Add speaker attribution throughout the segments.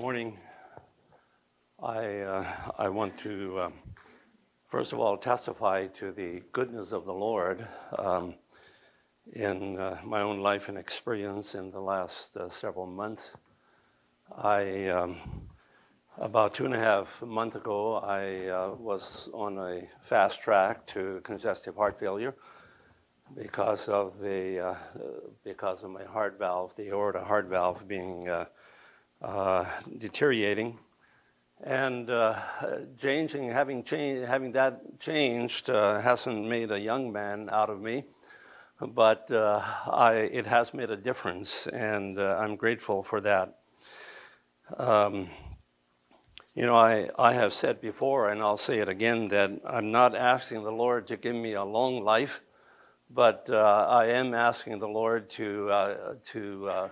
Speaker 1: morning. I, uh, I want to, um, first of all, testify to the goodness of the Lord um, in uh, my own life and experience in the last uh, several months. I, um, about two and a half months ago, I uh, was on a fast track to congestive heart failure because of the uh, because of my heart valve, the aorta heart valve being uh, deteriorating, and uh, changing, having changed, having that changed uh, hasn't made a young man out of me, but uh, I, it has made a difference, and uh, I'm grateful for that. Um, you know, I, I have said before, and I'll say it again, that I'm not asking the Lord to give me a long life, but I am asking the Lord to to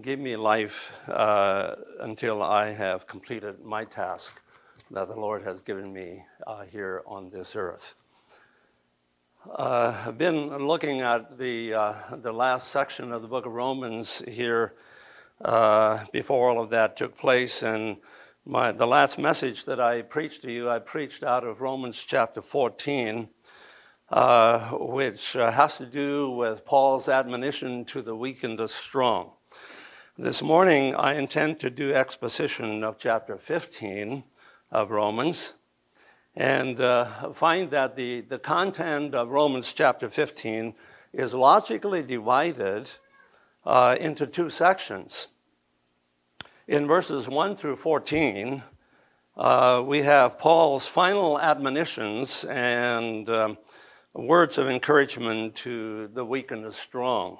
Speaker 1: give me life uh, until I have completed my task that the Lord has given me uh, here on this earth. Uh, I've been looking at the, uh, the last section of the book of Romans here uh, before all of that took place, and my, the last message that I preached to you, I preached out of Romans chapter 14. Uh, which has to do with Paul's admonition to the weak and the strong. This morning, I intend to do exposition of chapter 15 of Romans and uh, find that the, the content of Romans chapter 15 is logically divided uh, into two sections. In verses 1 through 14, uh, we have Paul's final admonitions and um, words of encouragement to the weak and the strong.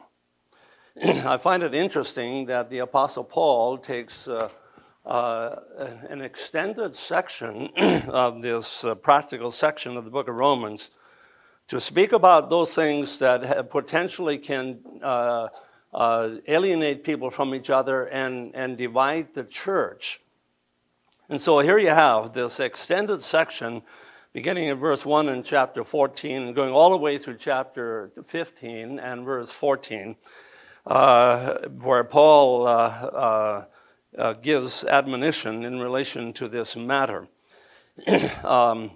Speaker 1: I find it interesting that the Apostle Paul takes uh, uh, an extended section of this uh, practical section of the book of Romans to speak about those things that potentially can uh, uh, alienate people from each other and, and divide the church. And so here you have this extended section beginning in verse 1 in chapter 14 and going all the way through chapter 15 and verse 14 uh, where Paul uh, uh, uh, gives admonition in relation to this matter. um,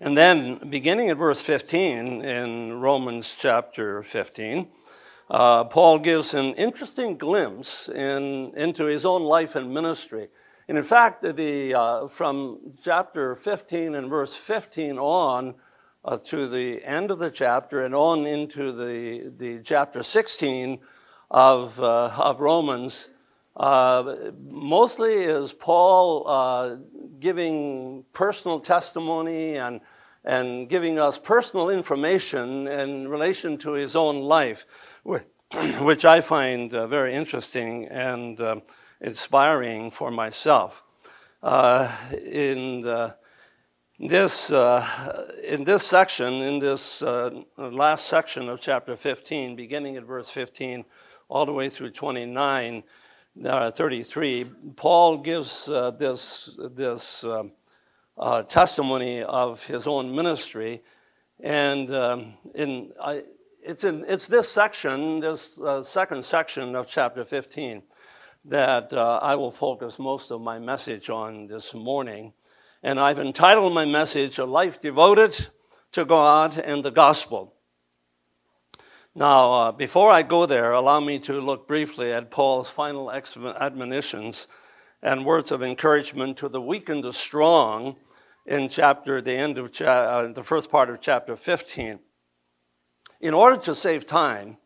Speaker 1: and then, beginning at verse 15 in Romans chapter 15, uh, Paul gives an interesting glimpse in, into his own life and ministry. And in fact, the, uh, from chapter 15 and verse 15 on, uh, to the end of the chapter and on into the, the chapter 16 of, uh, of Romans, uh, mostly is Paul uh, giving personal testimony and, and giving us personal information in relation to his own life, which I find uh, very interesting and um, inspiring for myself. Uh, in this, uh, in this section, in this uh, last section of chapter 15, beginning at verse 15, all the way through 29, uh, 33, Paul gives uh, this, this um, uh, testimony of his own ministry. And um, in, I, it's, in, it's this section, this uh, second section of chapter 15, that I will focus most of my message on this morning. And I've entitled my message, A Life Devoted to God and the Gospel. Now, uh, before I go there, allow me to look briefly at Paul's final admonitions and words of encouragement to the weak and the strong in chapter, the end of cha- uh, the first part of chapter 15. In order to save time,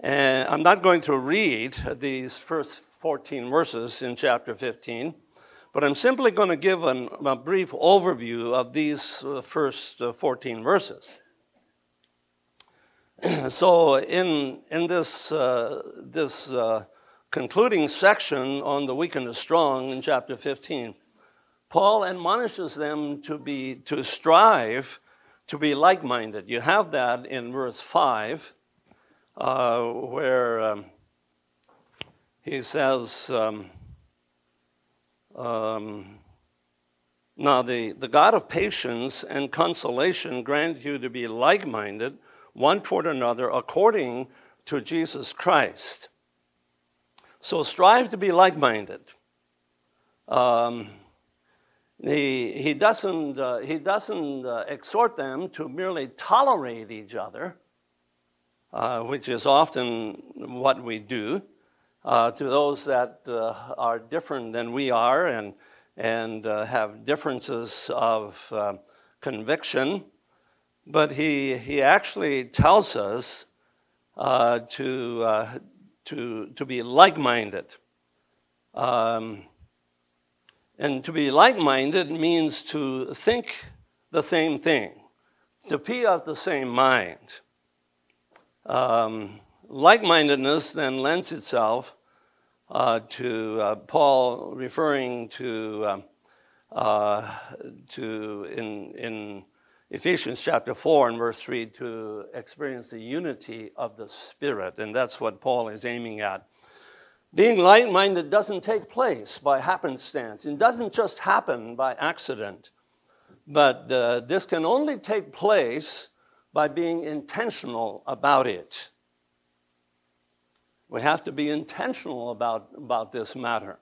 Speaker 1: and I'm not going to read these first 14 verses in chapter 15. But I'm simply going to give an, a brief overview of these uh, first uh, 14 verses. so, in, in this, uh, this uh, concluding section on the weak and the strong in chapter 15, Paul admonishes them to, be, to strive to be like minded. You have that in verse 5, uh, where um, he says, um, um, now, the, the God of patience and consolation grant you to be like minded one toward another according to Jesus Christ. So strive to be like minded. Um, he, he doesn't, uh, he doesn't uh, exhort them to merely tolerate each other, uh, which is often what we do uh, to those that uh, are different than we are and, and uh, have differences of conviction. But he, he actually tells us to, to, to be like minded. Um, and to be like minded means to think the same thing, to be of the same mind. Um, like mindedness then lends itself uh, to uh, Paul referring to, um, uh, to in, in Ephesians chapter 4 and verse 3 to experience the unity of the Spirit. And that's what Paul is aiming at being like minded doesn't take place by happenstance, it doesn't just happen by accident. But uh, this can only take place by being intentional about it. We have to be intentional about, about this matter.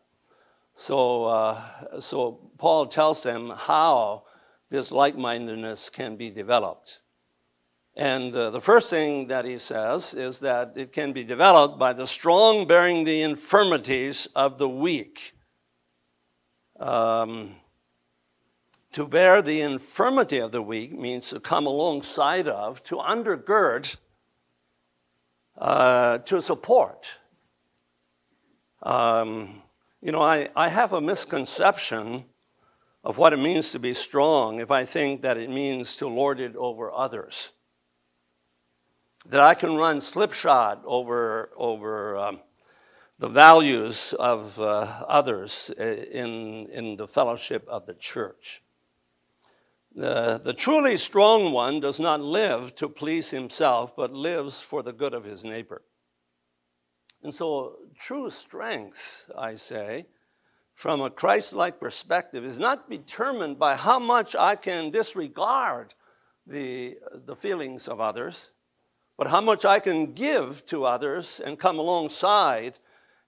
Speaker 1: So, uh, so Paul tells them how this like mindedness can be developed. And uh, the first thing that he says is that it can be developed by the strong bearing the infirmities of the weak. Um, to bear the infirmity of the weak means to come alongside of, to undergird, uh, to support. Um, you know, I, I have a misconception of what it means to be strong if I think that it means to lord it over others that I can run slipshod over, over um, the values of uh, others uh, in, in the fellowship of the church. The, the truly strong one does not live to please himself, but lives for the good of his neighbor. And so, true strength, I say, from a Christ like perspective, is not determined by how much I can disregard the, the feelings of others but how much I can give to others and come alongside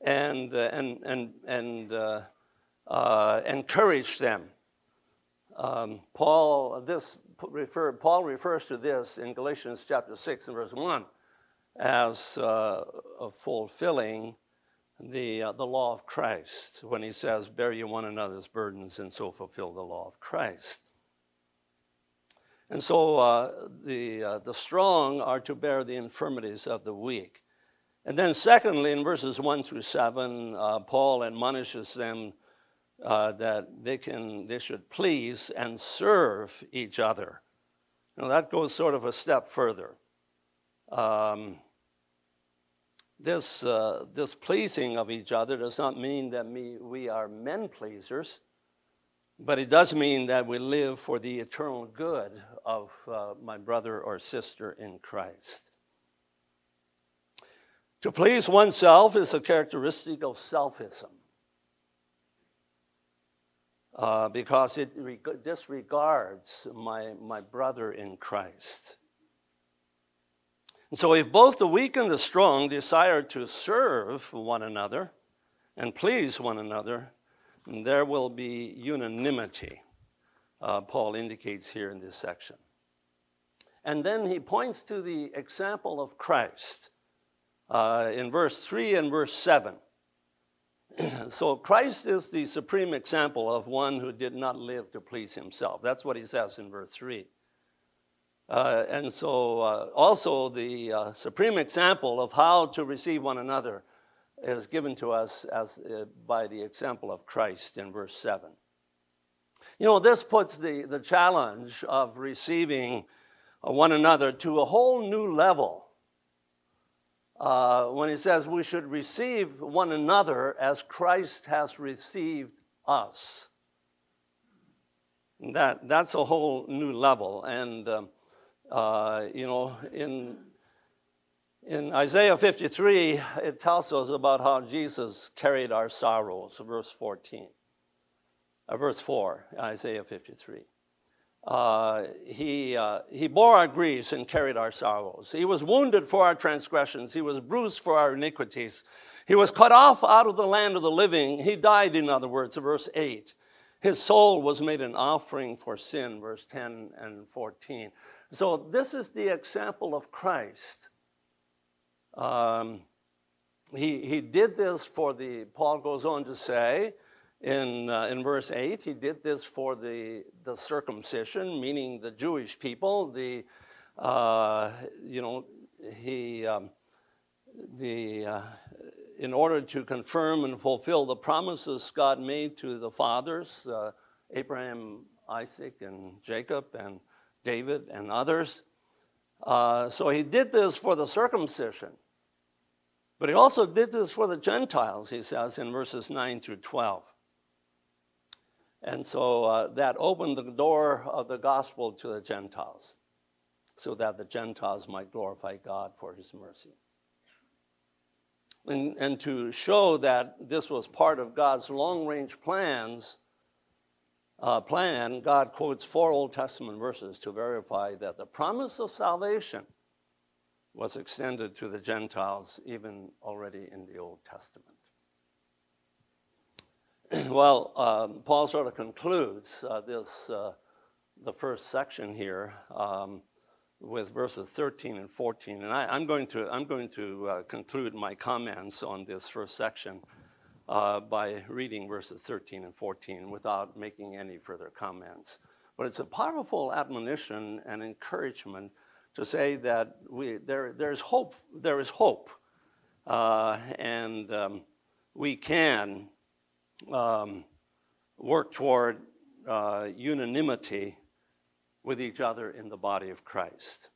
Speaker 1: and, uh, and, and, and uh, uh, encourage them. Um, Paul, this refer, Paul refers to this in Galatians chapter 6 and verse 1 as uh, fulfilling the, uh, the law of Christ when he says, Bear you one another's burdens and so fulfill the law of Christ. And so uh, the, uh, the strong are to bear the infirmities of the weak. And then, secondly, in verses 1 through 7, uh, Paul admonishes them uh, that they, can, they should please and serve each other. Now, that goes sort of a step further. Um, this, uh, this pleasing of each other does not mean that me, we are men pleasers. But it does mean that we live for the eternal good of uh, my brother or sister in Christ. To please oneself is a characteristic of selfism uh, because it reg- disregards my, my brother in Christ. And so, if both the weak and the strong desire to serve one another and please one another, there will be unanimity, uh, Paul indicates here in this section. And then he points to the example of Christ uh, in verse 3 and verse 7. so Christ is the supreme example of one who did not live to please himself. That's what he says in verse 3. Uh, and so, uh, also, the uh, supreme example of how to receive one another is given to us as, uh, by the example of Christ in verse 7. You know, this puts the, the challenge of receiving uh, one another to a whole new level. Uh, when he says we should receive one another as Christ has received us. That, that's a whole new level. And, um, uh, you know, in in Isaiah 53, it tells us about how Jesus carried our sorrows, verse 14. Uh, verse 4, Isaiah 53. Uh, he, uh, he bore our griefs and carried our sorrows. He was wounded for our transgressions, he was bruised for our iniquities. He was cut off out of the land of the living. He died, in other words, verse 8. His soul was made an offering for sin, verse 10 and 14. So, this is the example of Christ. Um, he, he did this for the, Paul goes on to say in, uh, in verse 8, he did this for the, the circumcision, meaning the Jewish people. The, uh, you know, he, um, the, uh, in order to confirm and fulfill the promises God made to the fathers, uh, Abraham, Isaac, and Jacob, and David, and others. Uh, so he did this for the circumcision. But he also did this for the Gentiles, he says in verses 9 through 12. And so uh, that opened the door of the gospel to the Gentiles, so that the Gentiles might glorify God for his mercy. And, and to show that this was part of God's long range plans, uh, plan, God quotes four Old Testament verses to verify that the promise of salvation was extended to the Gentiles even already in the Old Testament. well, um, Paul sort of concludes uh, this, uh, the first section here. Um, with verses 13 and 14. And I, am going to, I'm going to uh, conclude my comments on this first section uh, by reading verses 13 and 14 without making any further comments. But it's a powerful admonition and encouragement to say that we, there, there's hope, there is hope. Uh, and um, we can um, work toward uh, unanimity with each other in the body of Christ.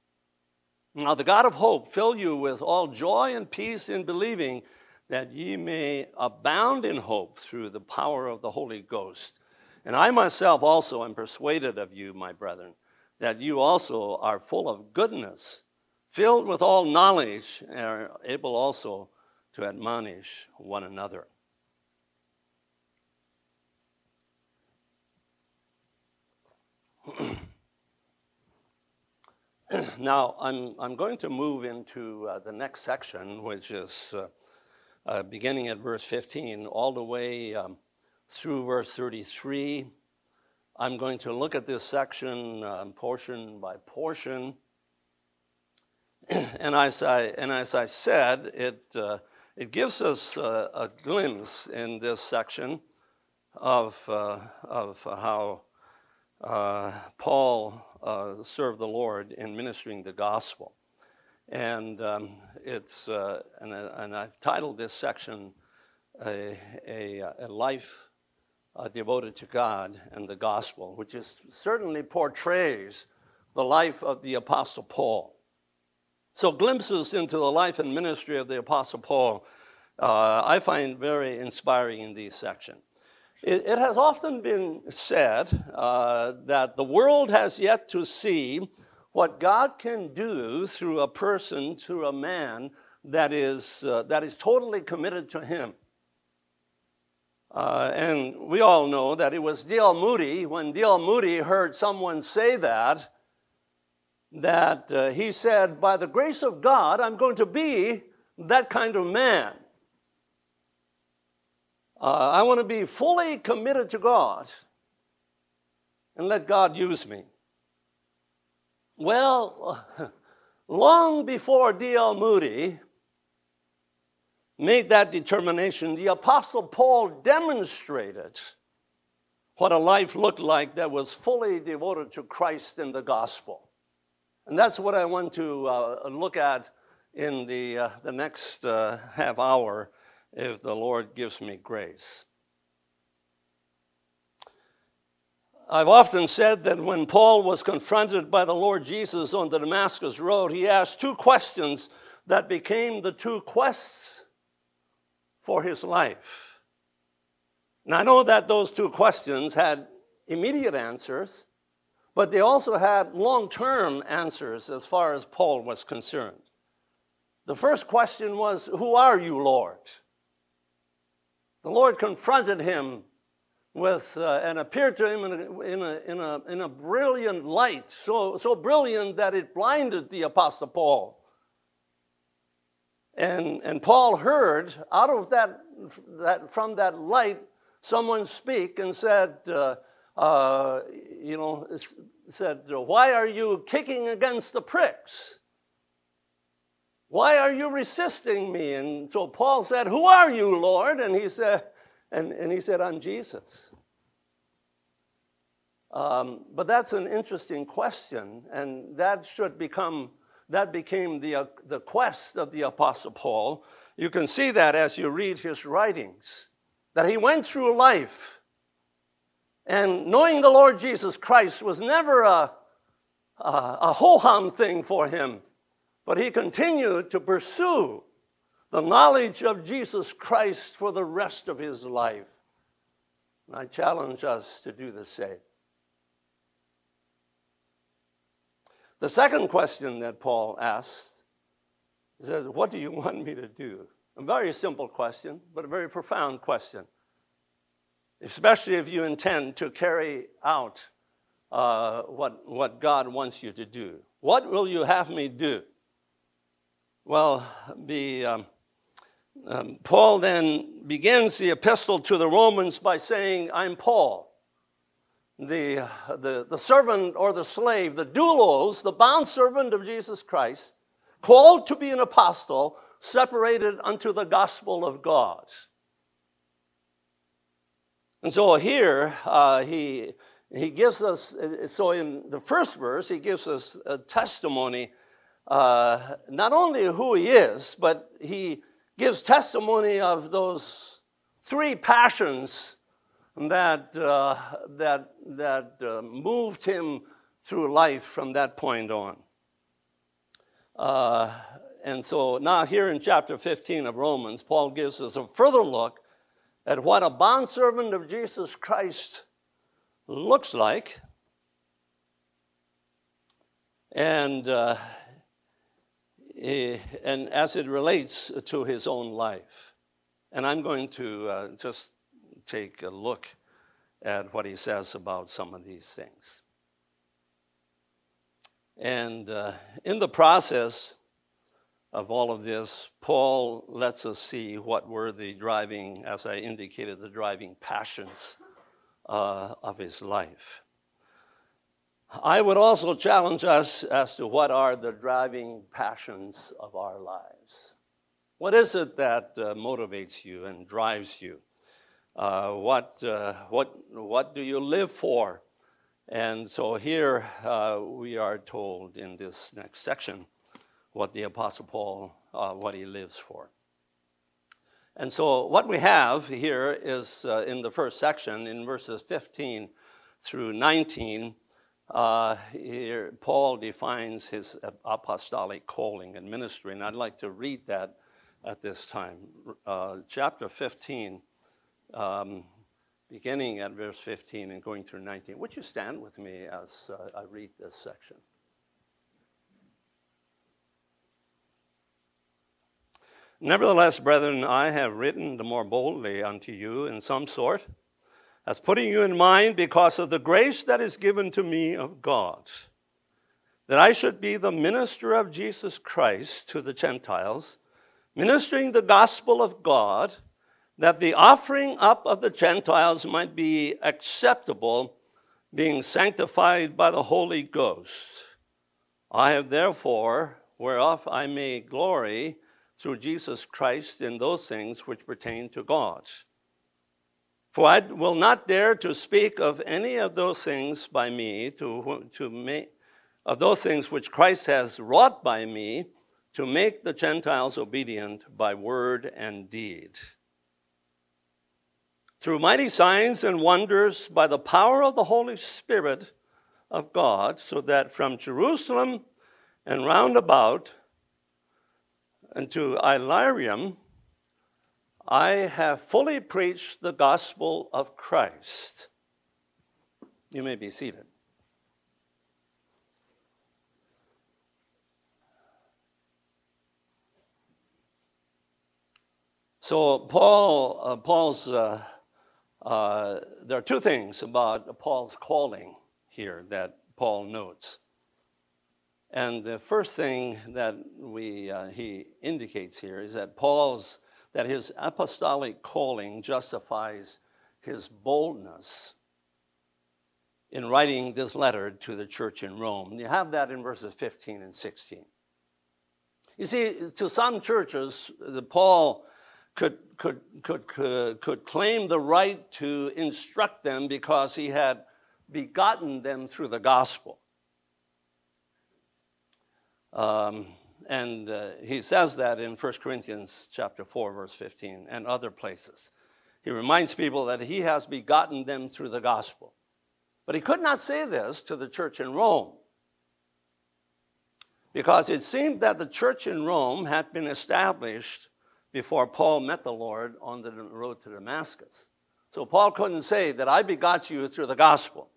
Speaker 1: Now, the God of hope fill you with all joy and peace in believing that ye may abound in hope through the power of the Holy Ghost. And I myself also am persuaded of you, my brethren, that you also are full of goodness, filled with all knowledge, and are able also to admonish one another. now, I'm, I'm going to move into uh, the next section, which is uh, uh, beginning at verse 15 all the way um, through verse 33. I'm going to look at this section um, portion by portion. and, as I, and as I said, it, uh, it gives us uh, a glimpse in this section of, uh, of how Paul uh, serve the Lord in ministering the gospel. And um, it's, uh, and, uh, and, I've titled this section a, a, a life uh, devoted to God and the gospel, which is, certainly portrays the life of the Apostle Paul. So, glimpses into the life and ministry of the Apostle Paul uh, I find very inspiring in these sections. It, it has often been said uh, that the world has yet to see what God can do through a person, through a man that is, uh, that is totally committed to Him. Uh, and we all know that it was D.L. Moody, when D.L. Moody heard someone say that, that uh, he said, By the grace of God, I'm going to be that kind of man. Uh, I want to be fully committed to God and let God use me. Well, long before D.L. Moody made that determination, the Apostle Paul demonstrated what a life looked like that was fully devoted to Christ and the gospel. And that's what I want to uh, look at in the, uh, the next uh, half hour if the Lord gives me grace. I've often said that when Paul was confronted by the Lord Jesus on the Damascus Road, he asked two questions that became the two quests for his life. And I know that those two questions had immediate answers, but they also had long term answers as far as Paul was concerned. The first question was, Who are you, Lord? The Lord confronted him with uh, and appeared to him in a, in a, in a, in a brilliant light, so, so brilliant that it blinded the Apostle Paul. And, and Paul heard out of that, that, from that light, someone speak and said, uh, uh, you know, said, Why are you kicking against the pricks? Why are you resisting me? And so Paul said, Who are you, Lord? And he said, and, and he said, I'm Jesus. Um, but that's an interesting question, and that should become that became the, uh, the quest of the Apostle Paul. You can see that as you read his writings, that he went through life. And knowing the Lord Jesus Christ was never a, a, a ho hum thing for him, but he continued to pursue the knowledge of Jesus Christ for the rest of his life. And I challenge us to do the same. The second question that Paul asks is, What do you want me to do? A very simple question, but a very profound question, especially if you intend to carry out uh, what, what God wants you to do. What will you have me do? Well, the, um, um, Paul then begins the epistle to the Romans by saying, I'm Paul the, the, the servant or the slave, the doulos, the bond servant of Jesus Christ, called to be an apostle, separated unto the gospel of God. And so here uh, he, he gives us, so in the first verse, he gives us a testimony, uh, not only who he is, but he gives testimony of those three passions that, uh, that, that uh, moved him through life from that point on. Uh, and so now, here in chapter 15 of Romans, Paul gives us a further look at what a bondservant of Jesus Christ looks like. And, uh, and as it relates to his own life. And I'm going to uh, just take a look at what he says about some of these things. And uh, in the process of all of this, Paul lets us see what were the driving, as I indicated, the driving passions uh, of his life. I would also challenge us as to what are the driving passions of our lives. What is it that uh, motivates you and drives you? Uh, what, uh, what, what do you live for? And so here uh, we are told in this next section what the Apostle Paul, uh, what he lives for. And so what we have here is uh, in the first section, in verses 15 through 19, uh, here Paul defines his apostolic calling and ministry, and I'd like to read that at this time. chapter 15 um, beginning at verse 15 and going through 19. Would you stand with me as uh, I read this section? Nevertheless, brethren, I have written the more boldly unto you in some sort, as putting you in mind because of the grace that is given to me of God, that I should be the minister of Jesus Christ to the Gentiles, ministering the gospel of God that the offering up of the Gentiles might be acceptable, being sanctified by the Holy Ghost. I have therefore, whereof I may glory through Jesus Christ in those things which pertain to God. For I will not dare to speak of any of those things by me, to, to make, of those things which Christ has wrought by me, to make the Gentiles obedient by word and deed. Through mighty signs and wonders by the power of the Holy Spirit of God, so that from Jerusalem and round about and to Illyricum, I have fully preached the gospel of Christ. You may be seated. So Paul, uh, Paul's uh, uh, there are two things about Paul's calling here that Paul notes. And the first thing that we, uh, he indicates here is that Paul's, that his apostolic calling justifies his boldness in writing this letter to the church in Rome. You have that in verses 15 and 16. You see, to some churches, Paul could, could, could, could, could claim the right to instruct them because he had begotten them through the gospel. Um, and uh, he says that in 1 Corinthians chapter 4, verse 15, and other places. He reminds people that he has begotten them through the gospel. But he could not say this to the church in Rome because it seemed that the church in Rome had been established before Paul met the Lord on the road to Damascus. So Paul couldn't say that I begot you through the gospel.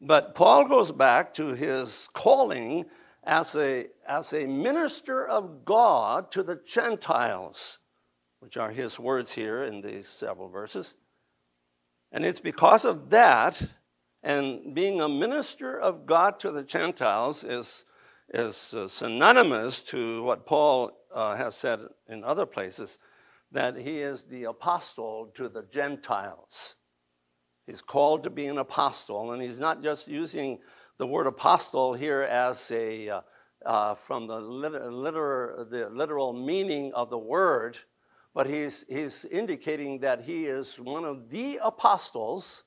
Speaker 1: But Paul goes back to his calling as a, as a minister of God to the Gentiles, which are his words here in these several verses. And it's because of that, and being a minister of God to the Gentiles is, is uh, synonymous to what Paul uh, has said in other places, that he is the apostle to the Gentiles. He's called to be an apostle, and he's not just using the word apostle here as a, uh, uh, from the, liter- the literal meaning of the word, but he's, he's indicating that he is one of the apostles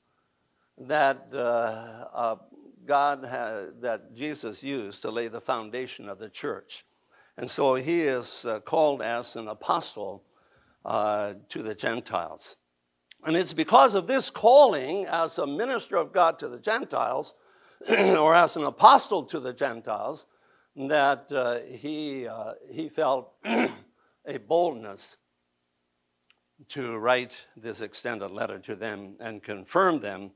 Speaker 1: that uh, uh God had, that Jesus used to lay the foundation of the church. And so he is uh, called as an apostle uh, to the Gentiles. And it's because of this calling as a minister of God to the Gentiles, or as an apostle to the Gentiles, that uh, he, uh, he felt a boldness to write this extended letter to them and confirm them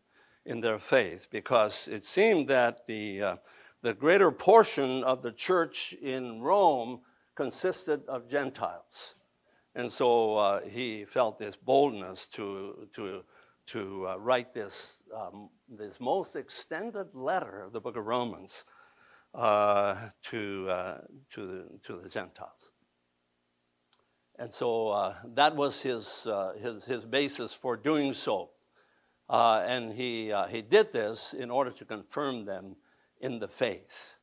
Speaker 1: in their faith, because it seemed that the, uh, the greater portion of the church in Rome consisted of Gentiles. And so uh, he felt this boldness to, to, to uh, write this, um, this most extended letter of the book of Romans uh, to, uh, to, the, to the Gentiles. And so uh, that was his, uh, his, his basis for doing so. and he, he did this in order to confirm them in the faith.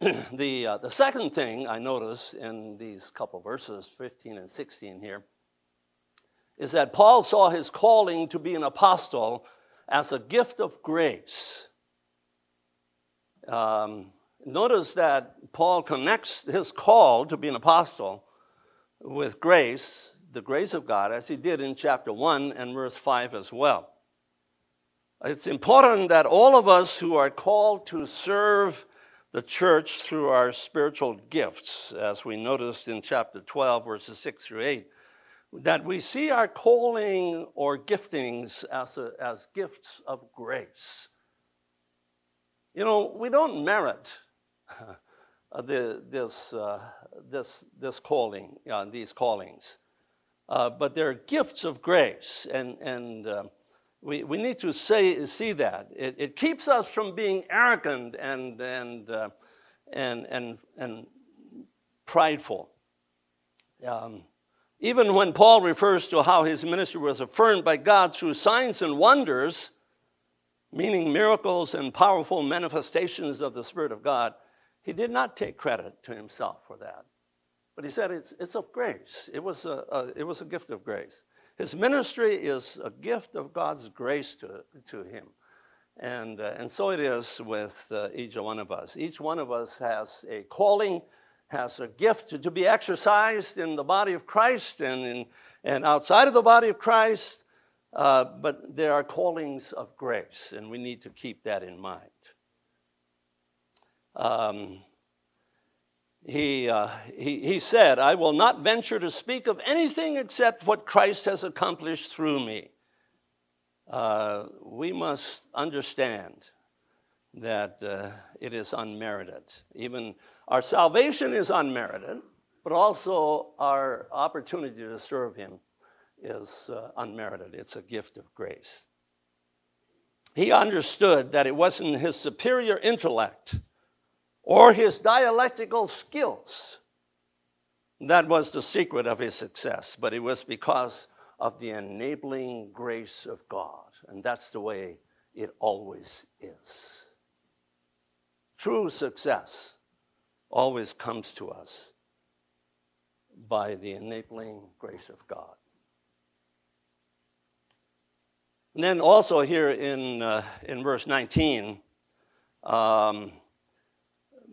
Speaker 1: the, uh, the second thing I notice in these couple verses, 15 and 16 here, is that Paul saw his calling to be an apostle as a gift of grace. Um, notice that Paul connects his call to be an apostle with grace, the grace of God, as he did in chapter 1 and verse 5 as well. It's important that all of us who are called to serve the church through our spiritual gifts, as we noticed in chapter 12, verses 6 through 8, that we see our calling or giftings as, a, as gifts of grace. You know, we don't merit uh, the, this, uh, this, this calling, uh, these callings, uh, but they're gifts of grace. And, and uh, we, we need to say, see that. It, it keeps us from being arrogant and, and, uh, and, and, and prideful. Um, even when Paul refers to how his ministry was affirmed by God through signs and wonders, meaning miracles and powerful manifestations of the Spirit of God, he did not take credit to himself for that. But he said it's, it's of grace. It was a, a, it was a gift of grace. His ministry is a gift of God's grace to, to him. And, uh, and so it is with uh, each one of us. Each one of us has a calling, has a gift to, to be exercised in the body of Christ and, in, and outside of the body of Christ. Uh, but there are callings of grace, and we need to keep that in mind. Um, he, uh, he, he said, I will not venture to speak of anything except what Christ has accomplished through me. Uh, we must understand that uh, it is unmerited. Even our salvation is unmerited, but also our opportunity to serve Him is uh, unmerited. It's a gift of grace. he understood that it wasn't his superior intellect or his dialectical skills that was the secret of his success, but it was because of the enabling grace of God. And that's the way it always is. True success always comes to us by the enabling grace of God. And then also here in, uh, in verse 19, um,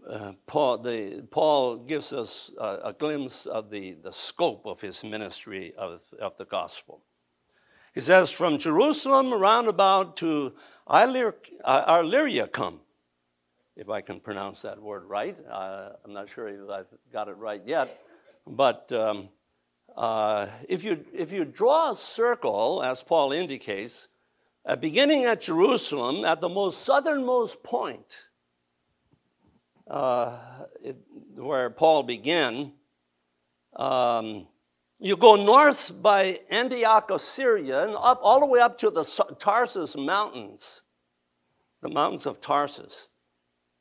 Speaker 1: uh, Paul, the, Paul gives us a, a, glimpse of the, the scope of his ministry of, of the gospel. He says, From Jerusalem round about to Illyricum, if I can pronounce that word right. Uh, I'm not sure if I've got it right yet. But um, uh, if, you, if you draw a circle, as Paul indicates, uh, beginning at Jerusalem, at the most southernmost point, uh, it, where Paul began, um, you go north by Antioch of Syria and up all the way up to the Tarsus Mountains, the mountains of Tarsus.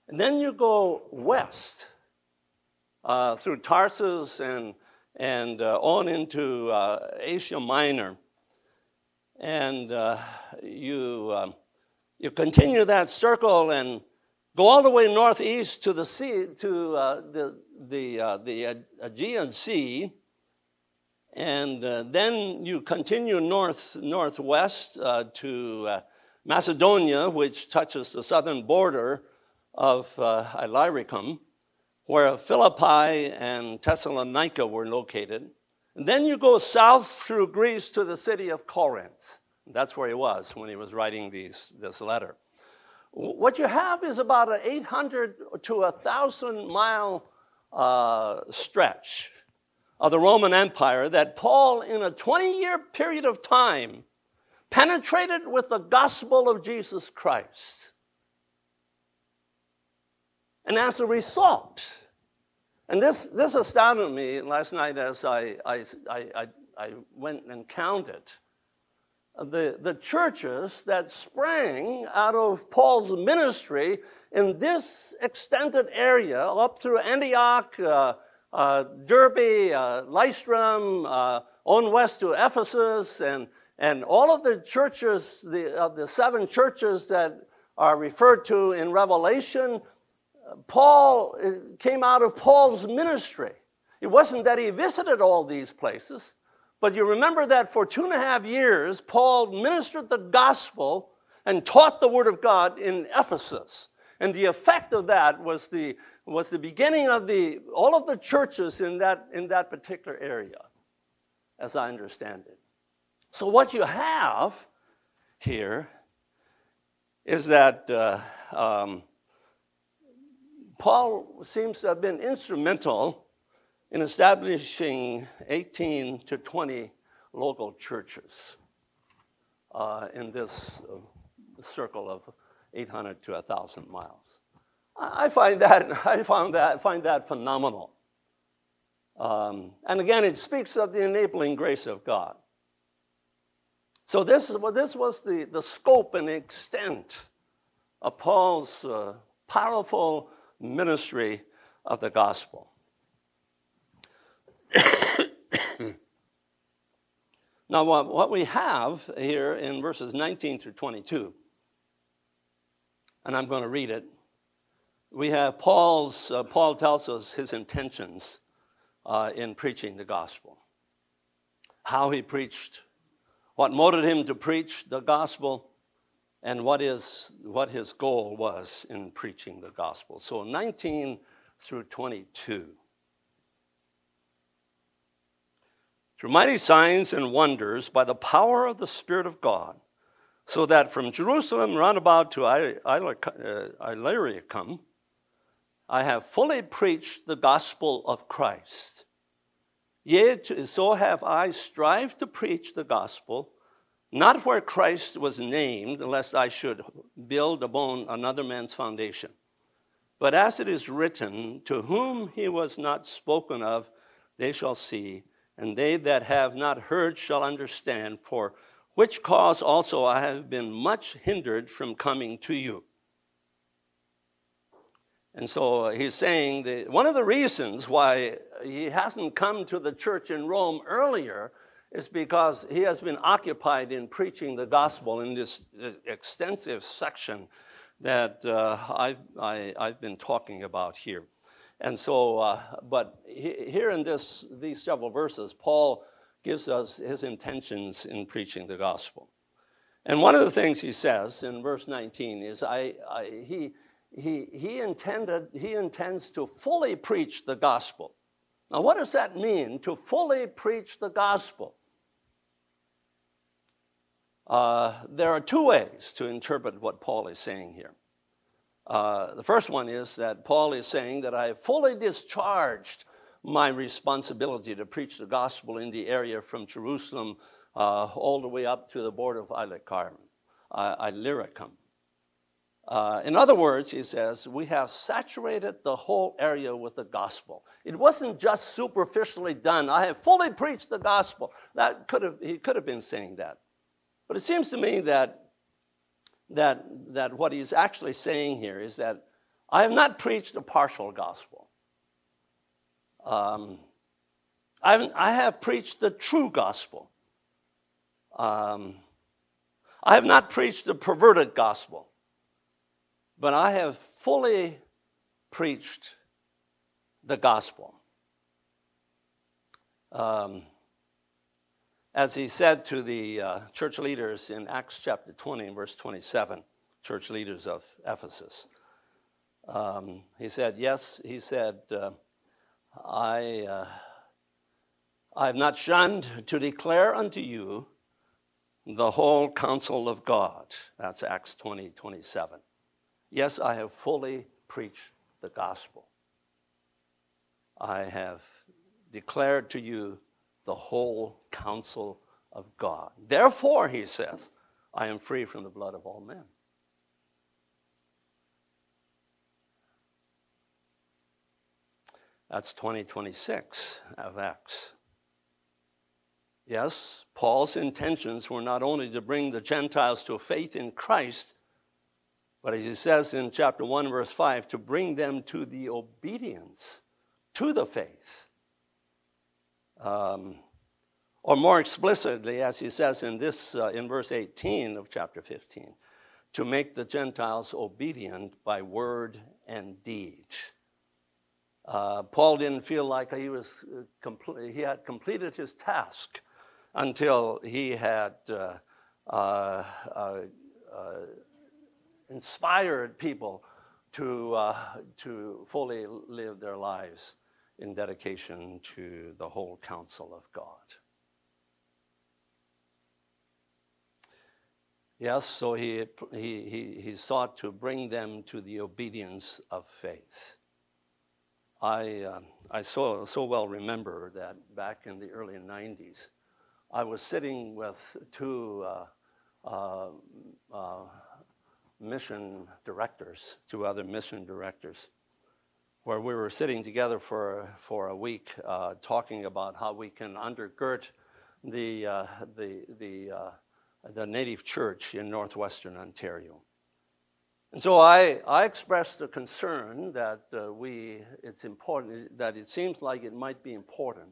Speaker 1: And then you go west uh, through Tarsus and, and uh, on into uh, Asia Minor. And uh, you, um, you continue that circle and go all the way northeast to the sea, to uh, the, the, uh, the Aegean Sea. And then you continue north, northwest to Macedonia, which touches the southern border of uh, Illyricum, where Philippi and Thessalonica were located. And then you go south through Greece to the city of Corinth. That's where he was when he was writing these, this letter. What you have is about an 800 to 1,000 mile uh, stretch of the Roman Empire that Paul, in a 20 year period of time, penetrated with the gospel of Jesus Christ. And as a result, and this, this astounded me last night as I, I, I, I went and counted. The, the churches that sprang out of Paul's ministry in this extended area up through Antioch, uh, uh, Derbe, uh, uh, on west to Ephesus, and, and all of the churches, the, the seven churches that are referred to in Revelation Paul came out of Paul's ministry. It wasn't that he visited all these places, but you remember that for two and a half years, Paul ministered the gospel and taught the word of God in Ephesus. And the effect of that was the, was the beginning of the, all of the churches in that, in that particular area, as I understand it. So, what you have here is that uh, um, Paul seems to have been instrumental in establishing 18 to 20 local churches uh, in this uh, circle of 800 to 1,000 miles. I find that, I found that, find that phenomenal. Um, and again, it speaks of the enabling grace of God. So this, well, this was the, the scope and extent of Paul's uh, powerful ministry of the gospel. now, what, we have here in verses 19 through 22, and I'm going to read it, we have Paul's, uh, Paul tells us his intentions uh, in preaching the gospel. How he preached, what motivated him to preach the gospel, and what, is, what his goal was in preaching the gospel. So 19 through 22. Through mighty signs and wonders by the power of the Spirit of God, so that from Jerusalem round about to uh, Illyricum, I have fully preached the gospel of Christ. Yet so have I strived to preach the gospel not where Christ was named, lest I should build upon another man's foundation. But as it is written, to whom he was not spoken of, they shall see, and they that have not heard shall understand. For which cause also I have been much hindered from coming to you. And so he's saying that one of the reasons why he hasn't come to the church in Rome earlier is because he has been occupied in preaching the gospel in this extensive section that uh, I've, I, i have been talking about here. And so, uh, but he, here in this, these several verses, Paul gives us his intentions in preaching the gospel. And one of the things he says in verse 19 is I, I, he, he, he, intended, he intends to fully preach the gospel. Now, what does that mean, to fully preach the gospel? Uh, there are two ways to interpret what Paul is saying here. Uh, the first one is that Paul is saying that I fully discharged my responsibility to preach the gospel in the area from Jerusalem uh, all the way up to the border of Illyricum. Uh, Illyricum. Uh, in other words, he says, we have saturated the whole area with the gospel. It wasn't just superficially done. I have fully preached the gospel. That could have, he could have been saying that. But it seems to me that, that, that what he's actually saying here is that I have not preached a partial gospel. Um, I, I have preached the true gospel. Um, I have not preached the perverted gospel, but I have fully preached the gospel. Um, as he said to the uh, church leaders in Acts chapter 20, verse 27, church leaders of Ephesus, um, he said, Yes, he said, uh, I, uh, I have not shunned to declare unto you the whole counsel of God. That's Acts 20, 27. Yes, I have fully preached the gospel. I have declared to you the whole counsel of God. Therefore, he says, I am free from the blood of all men. That's 2026 of Acts. Yes, Paul's intentions were not only to bring the Gentiles to a faith in Christ, but as he says in chapter 1, verse 5, to bring them to the obedience to the faith. Um, or more explicitly, as he says in this, uh, in verse 18 of chapter 15, to make the Gentiles obedient by word and deed. Uh, Paul didn't feel like he, was uh, he had completed his task until he had uh, uh inspired people to, to fully live their lives in dedication to the whole counsel of God. Yes, so he, he, he, he sought to bring them to the obedience of faith. I, uh, I so, so well remember that back in the early 90s, I was sitting with two uh, uh, uh, mission directors, two other mission directors, where we were sitting together for, for a week uh, talking about how we can undergird the, uh, the, the, the native church in northwestern Ontario. And so I, I expressed a concern that uh, we, it's important, that it seems like it might be important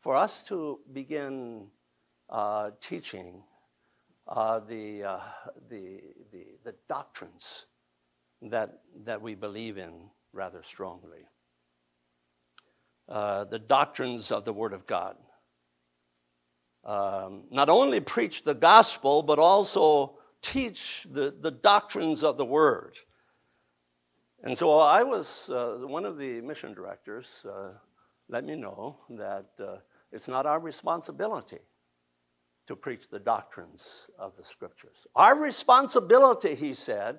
Speaker 1: for us to begin uh, teaching uh, the, uh, the, the, the, doctrines that, that we believe in rather strongly. Uh, the doctrines of the Word of God. Um, not only preach the gospel, but also teach the, the doctrines of the word. And so I was, uh, one of the mission directors uh, let me know that uh, it's not our responsibility to preach the doctrines of the scriptures. Our responsibility, he said,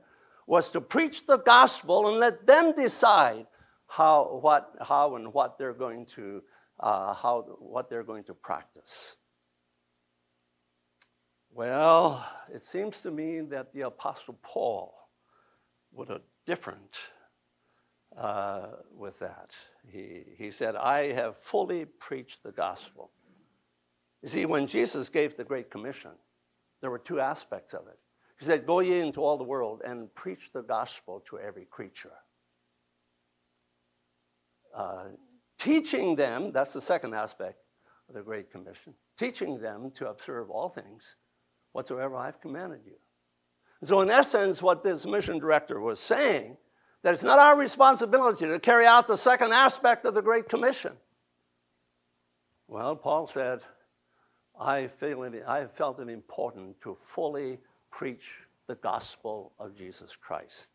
Speaker 1: was to preach the gospel and let them decide how, what, how and what they're going to, uh, how, what they're going to practice. Well, it seems to me that the Apostle Paul would have different uh, with that. He, he said, I have fully preached the gospel. You see, when Jesus gave the Great Commission, there were two aspects of it. He said, Go ye into all the world and preach the gospel to every creature. Uh, teaching them, that's the second aspect of the Great Commission, teaching them to observe all things whatsoever I've commanded you. So, in essence, what this mission director was saying, that it's not our responsibility to carry out the second aspect of the Great Commission. Well, Paul said, I, feel I felt it important to fully preach the gospel of Jesus Christ.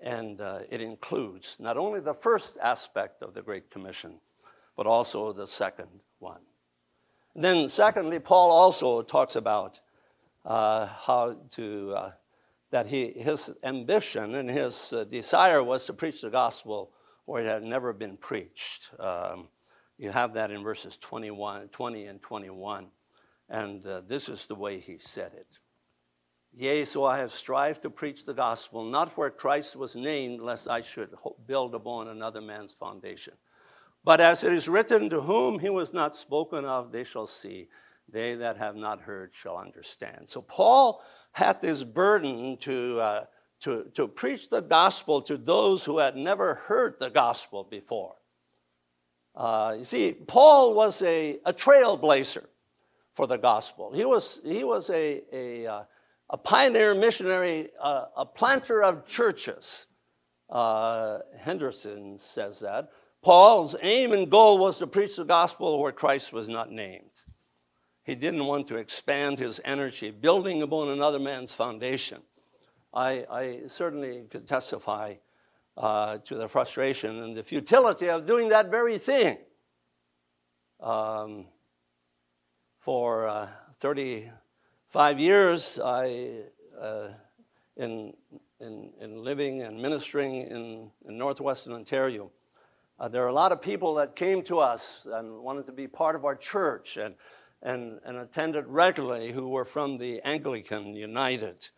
Speaker 1: And uh, it includes not only the first aspect of the Great Commission, but also the second one. And then, secondly, Paul also talks about uh, how to, uh, that he, his ambition and his uh, desire was to preach the gospel where it had never been preached. Um, you have that in verses 21, 20 and 21. And uh, this is the way he said it. Yea, so I have strived to preach the gospel, not where Christ was named, lest I should build upon another man's foundation. But as it is written, to whom he was not spoken of, they shall see. They that have not heard shall understand. So Paul had this burden to, uh, to, to preach the gospel to those who had never heard the gospel before. Uh, you see, Paul was a, a trailblazer for the gospel. He was, he was a, a, uh, a pioneer missionary, uh, a planter of churches. Uh, Henderson says that. Paul's aim and goal was to preach the gospel where Christ was not named. He didn't want to expand his energy, building upon another man's foundation. I, I certainly could testify uh, to the frustration and the futility of doing that very thing. Um, for uh, 35 years, I, uh, in, in, in living and ministering in, in northwestern Ontario, uh, there are a lot of people that came to us and wanted to be part of our church and, and, and attended regularly who were from the Anglican United,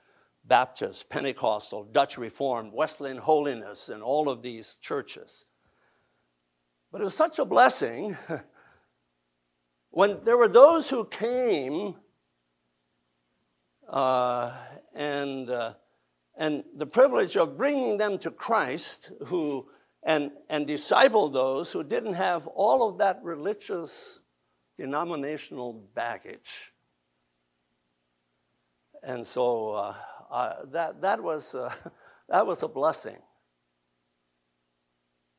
Speaker 1: Baptist, Pentecostal, Dutch Reformed, Wesleyan Holiness, and all of these churches. But it was such a blessing when there were those who came uh, and, uh, and the privilege of bringing them to Christ, who and, and disciple those who didn't have all of that religious denominational baggage. And so uh, uh, that, that, was, uh, that was a blessing.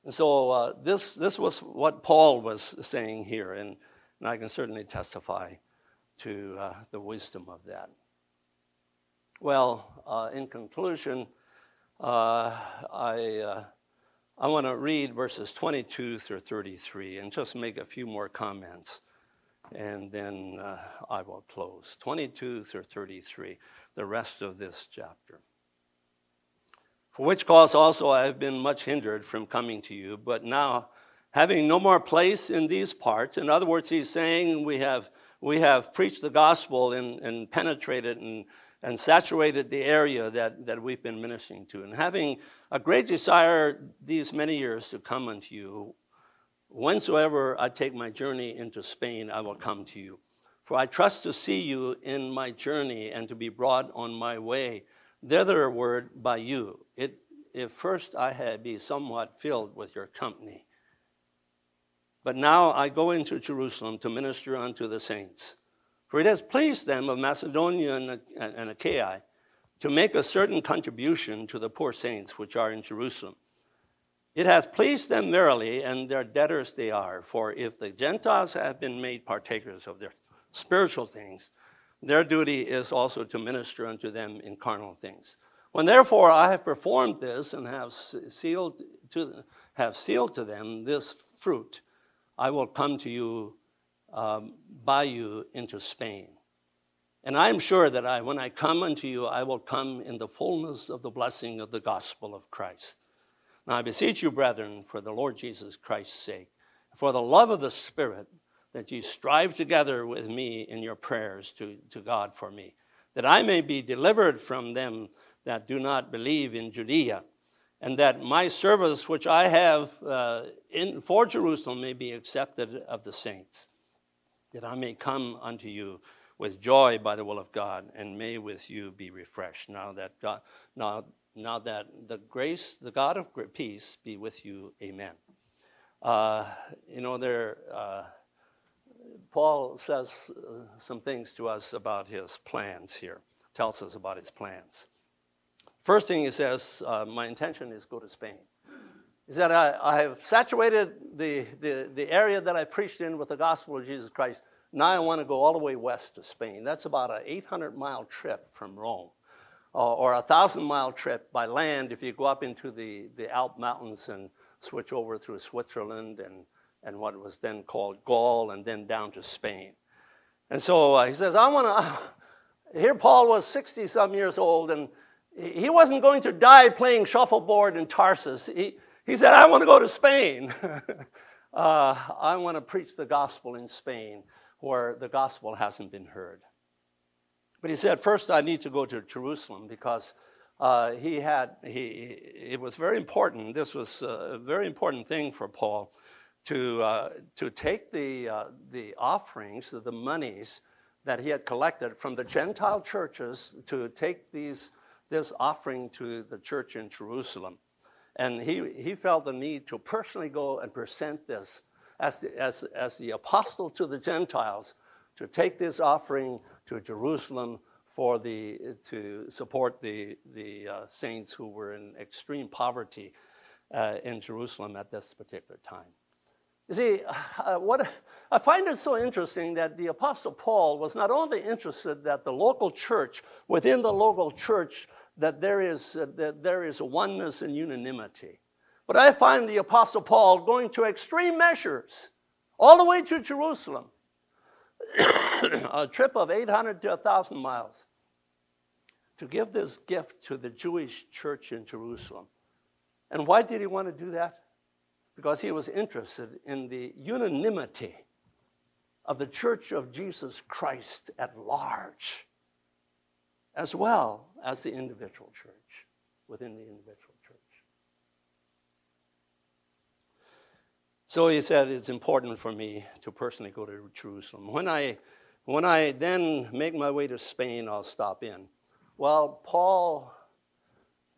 Speaker 1: And so uh, this, this was what Paul was saying here, and, and I can certainly testify to uh, the wisdom of that. Well, uh, in conclusion, I I want to read verses 22 through 33 and just make a few more comments, and then uh, I will close. 22 through 33, the rest of this chapter. For which cause also I have been much hindered from coming to you, but now having no more place in these parts, in other words, he's saying we have, we have preached the gospel and, and penetrated and and saturated the area that, that we've been ministering to. And having a great desire these many years to come unto you, whensoever I take my journey into Spain, I will come to you. For I trust to see you in my journey and to be brought on my way thitherward by you. It, if first I had be somewhat filled with your company. But now I go into Jerusalem to minister unto the saints for it has pleased them of Macedonia and, Achaia to make a certain contribution to the poor saints which are in Jerusalem. It has pleased them verily, and their debtors they are. For if the Gentiles have been made partakers of their spiritual things, their duty is also to minister unto them in carnal things. When therefore I have performed this and have sealed to, have sealed to them this fruit, I will come to you um, by you into Spain. And I am sure that I, when I come unto you, I will come in the fullness of the blessing of the gospel of Christ. Now I beseech you, brethren, for the Lord Jesus Christ's sake, for the love of the Spirit, that ye strive together with me in your prayers to, to God for me, that I may be delivered from them that do not believe in Judea, and that my service which I have uh, in, for Jerusalem may be accepted of the saints that I may come unto you with joy by the will of God, and may with you be refreshed. Now that God, now, now that the grace, the God of peace, be with you. Amen. Uh, you know, there, uh, Paul says uh, some things to us about his plans here. Tells us about his plans. First thing he says, uh, my intention is go to Spain. He said, I, I have saturated the, the, the area that I preached in with the gospel of Jesus Christ. Now I want to go all the way west to Spain. That's about an 800 mile trip from Rome, uh, or a 1,000 mile trip by land if you go up into the, the Alp Mountains and switch over through Switzerland and, and what was then called Gaul and then down to Spain. And so uh, he says, I want to. Here, Paul was 60 some years old, and he wasn't going to die playing shuffleboard in Tarsus. He, he said, I want to go to Spain. uh, I want to preach the gospel in Spain where the gospel hasn't been heard. But he said, first I need to go to Jerusalem because uh, he had, he, it was very important. This was a very important thing for Paul to, uh, to take the, uh, the offerings, the monies that he had collected from the Gentile churches to take these, this offering to the church in Jerusalem. And he, he felt the need to personally go and present this as the, as, as the apostle to the Gentiles to take this offering to Jerusalem for the, to support the, the uh, saints who were in extreme poverty uh, in Jerusalem at this particular time. You see, uh, what I find it so interesting that the Apostle Paul was not only interested that the local church, within the local church, that there is, uh, that there is oneness and unanimity. But I find the Apostle Paul going to extreme measures, all the way to Jerusalem, a trip of 800 to 1,000 miles, to give this gift to the Jewish church in Jerusalem. And why did he want to do that? Because he was interested in the unanimity of the church of Jesus Christ at large as well as the individual church, within the individual church. So he said, It's important for me to personally go to Jerusalem. When I, when I then make my way to Spain, I'll stop in. Well, Paul,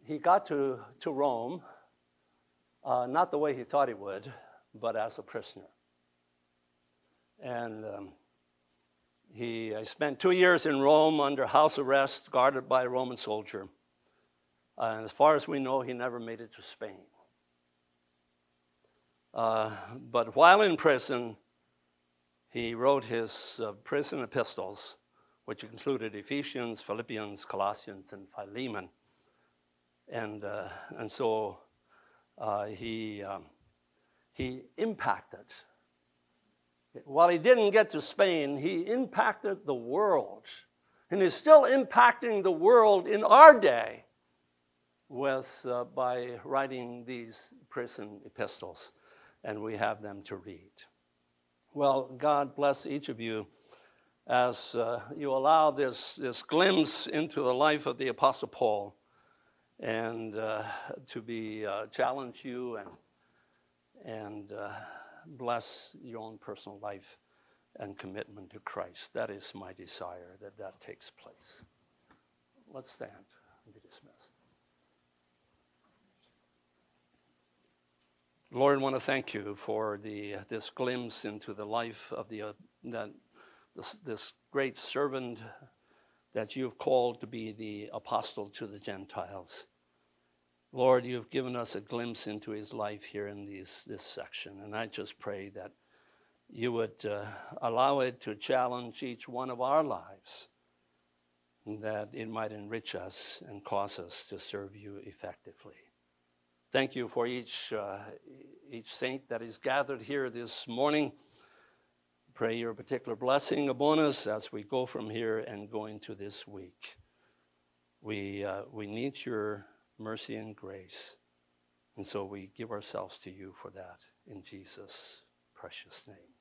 Speaker 1: he got to, to Rome, uh, not the way he thought he would, but as a prisoner. And um, he I spent two years in Rome under house arrest, guarded by a Roman soldier. Uh, and as far as we know, he never made it to Spain. Uh, but while in prison, he wrote his uh, prison epistles, which included Ephesians, Philippians, Colossians, and Philemon. And, uh, and so uh, he, um, he impacted while he didn't get to Spain, he impacted the world and is still impacting the world in our day with, uh, by writing these prison epistles, and we have them to read. Well, God bless each of you as uh, you allow this, this glimpse into the life of the Apostle Paul and uh, to be uh, challenge you and, and uh, bless your own personal life and commitment to Christ. That is my desire that that takes place. Let's stand and be dismissed. Lord, I want to thank you for the, this glimpse into the life of the, uh, that, this, this great servant that you've called to be the apostle to the Gentiles. Lord, you've given us a glimpse into his life here in these, this section. And I just pray that you would uh, allow it to challenge each one of our lives, that it might enrich us and cause us to serve you effectively. Thank you for each, uh, each saint that is gathered here this morning. Pray your particular blessing upon us as we go from here and go into this week. We, uh, we need your mercy and grace. And so we give ourselves to you for that in Jesus' precious name.